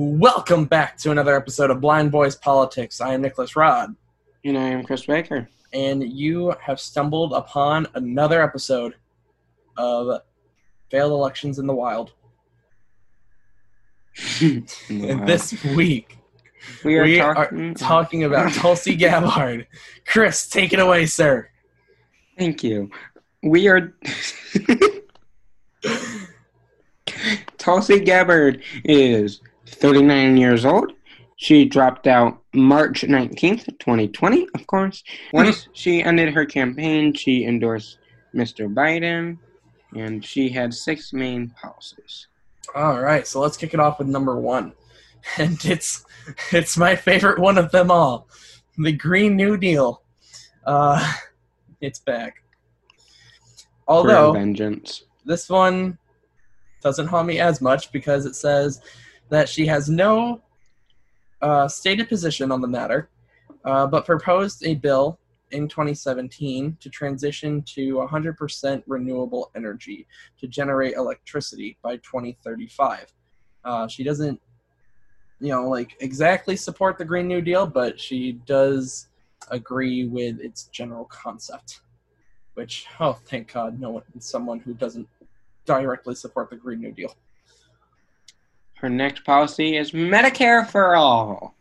Welcome back to another episode of Blind Boys Politics. I am Nicholas Rod, And I am Chris Baker. and you have stumbled upon another episode of Failed Elections in the Wild. This week, we are we talking. are talking about Tulsi Gabbard. Chris, take it away, sir. Thank you. We are. Tulsi Gabbard is 39 years old. She dropped out March 19th, 2020, of course. Once she ended her campaign, she endorsed Mr. Biden, and she had six main policies. All right, so let's kick it off with number one, and it's it's my favorite one of them all, the Green New Deal. Uh, it's back. Although vengeance. this one doesn't haunt me as much because it says that she has no uh, stated position on the matter, uh, but proposed a bill in 2017 to transition to 100% renewable energy to generate electricity by 2035. Uh, she doesn't, you know, like exactly support the Green New Deal, but she does agree with its general concept. Which, oh, thank God, no one, someone who doesn't directly support the Green New Deal. Her next policy is Medicare for all.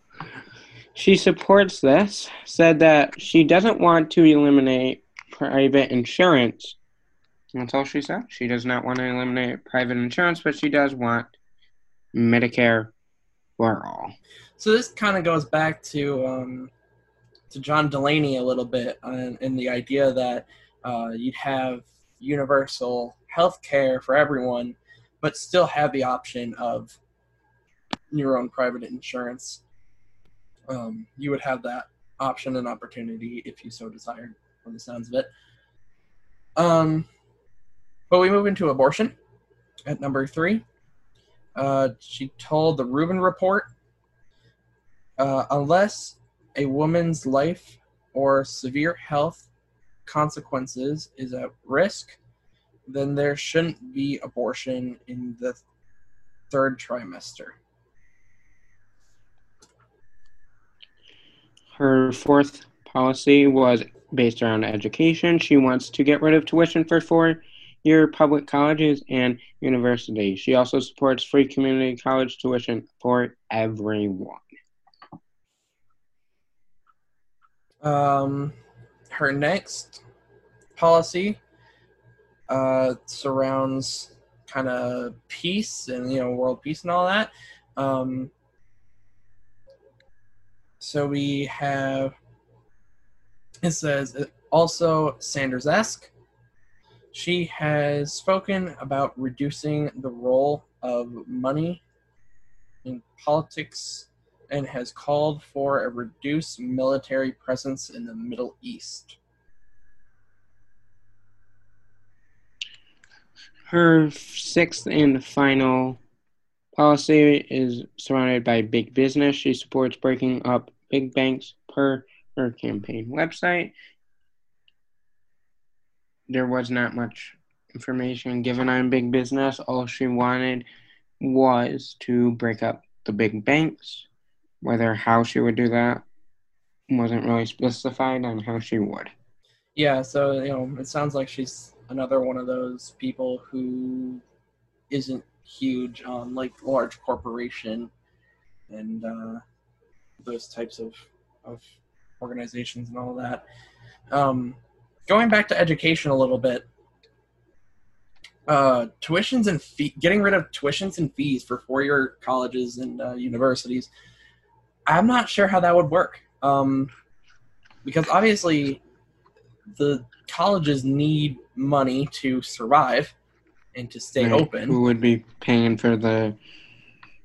She supports this, said that she doesn't want to eliminate private insurance. That's all she said. She does not want to eliminate private insurance, but she does want Medicare for all. So this kind of goes back to um, to John Delaney a little bit, and, and the idea that uh, you'd have universal health care for everyone, but still have the option of your own private insurance. Um, you would have that option and opportunity if you so desired, from the sounds of it. Um, but we move into abortion at number three. Uh, she told the Rubin Report uh, unless a woman's life or severe health consequences is at risk, then there shouldn't be abortion in the third trimester. Her fourth policy was based around education. She wants to get rid of tuition for four year public colleges and universities. She also supports free community college tuition for everyone. Um, her next policy uh, surrounds kind of peace and you know world peace and all that. Um, so we have it says also Sanders esque. She has spoken about reducing the role of money in politics and has called for a reduced military presence in the Middle East. Her sixth and final policy is surrounded by big business. She supports breaking up big banks per her campaign website. There was not much information given on big business. All she wanted was to break up the big banks. Whether how she would do that wasn't really specified on how she would. Yeah, so you know, it sounds like she's another one of those people who isn't huge on like large corporation and uh, those types of of organizations and all of that. Um, going back to education a little bit, uh, tuitions and fee- getting rid of tuitions and fees for four-year colleges and uh, universities. I'm not sure how that would work um, because obviously the colleges need money to survive and to stay Right. open. Who would be paying for the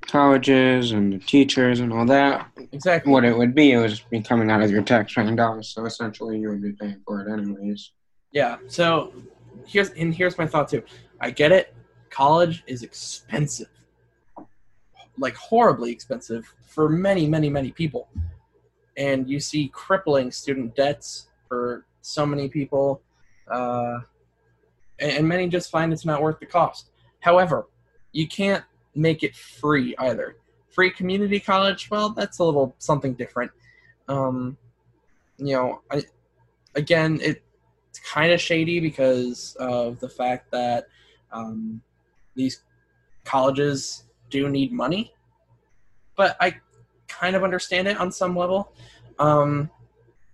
colleges and the teachers and all that? Exactly. What it would be, it would just be coming out of your tax-paying dollars. So essentially, you would be paying for it anyways. Yeah. So here's and here's my thought too. I get it. College is expensive, like horribly expensive for many, many, many people, and you see crippling student debts for so many people, uh, and, and many just find it's not worth the cost. However, you can't make it free either. free community college, well, that's a little something different. Um, you know, I again, it's kind of shady because of the fact that um, these colleges do need money, but I kind of understand it on some level. Um,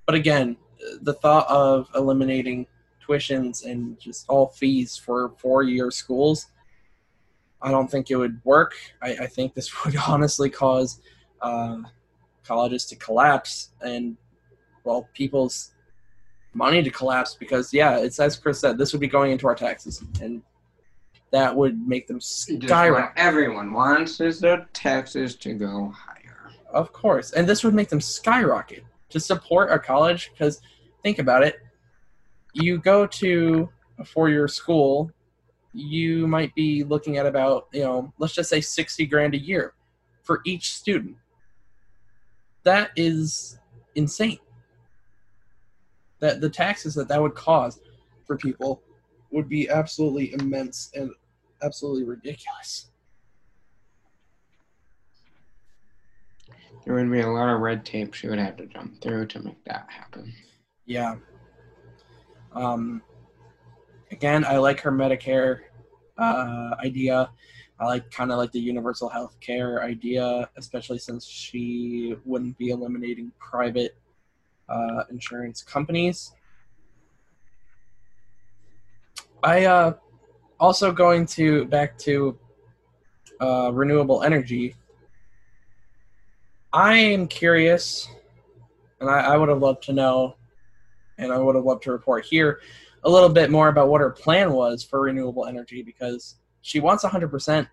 but again, the thought of eliminating tuitions and just all fees for four-year schools, I don't think it would work. I, I think this would honestly cause uh, colleges to collapse and, well, people's money to collapse because, yeah, it's as Chris said, this would be going into our taxes, and that would make them skyrocket. everyone wants is their taxes to go higher. Of course. And this would make them skyrocket to support a college because think about it. You go to a four year school, you might be looking at about, you know, let's just say 60 grand a year for each student. That is insane. That the taxes that that would cause for people would be absolutely immense and absolutely ridiculous. There would be a lot of red tape she would have to jump through to make that happen. Yeah. Um, again, I like her Medicare uh, idea. I like kind of like the universal health care idea, especially since she wouldn't be eliminating private uh, insurance companies. I uh, also going to back to uh, renewable energy. I am curious, and I, I would have loved to know and I would have loved to report here a little bit more about what her plan was for renewable energy because she wants 100%.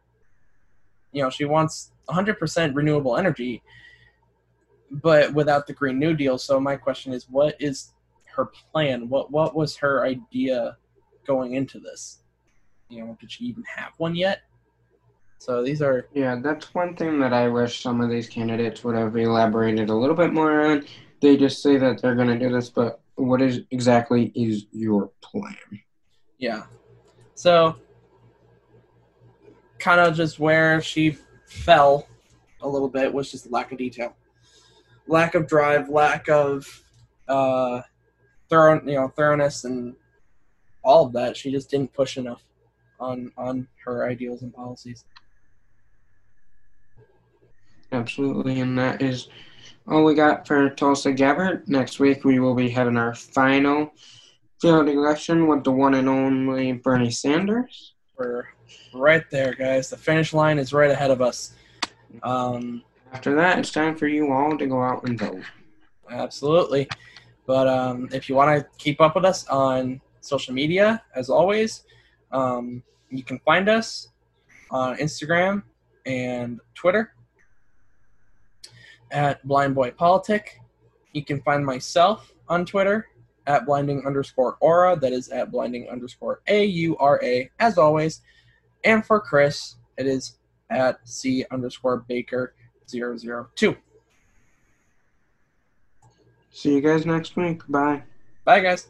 You know, she wants 100% renewable energy, but without the Green New Deal. So my question is, what is her plan? What what was her idea going into this? You know, did she even have one yet? So these are Yeah, that's one thing that I wish some of these candidates would have elaborated a little bit more on. They just say that they're going to do this, but what is exactly is your plan? Yeah. So, kind of just where she fell a little bit was just lack of detail, lack of drive, lack of uh, thorough, you know, thoroughness, and all of that. She just didn't push enough on on her ideals and policies. Absolutely, and that is all we got for Tulsi Gabbard. Next week we will be having our final field election with the one and only Bernie Sanders. We're right there, guys. The finish line is right ahead of us. Um, After that, it's time for you all to go out and vote. Absolutely. But um, if you want to keep up with us on social media, as always, um, you can find us on Instagram and Twitter at Blind Boy Politic. You can find myself on Twitter at blinding underscore aura. That is at blinding underscore A U R A, as always. And for Chris, it is at C underscore Baker 002. See you guys next week. Bye. Bye, guys.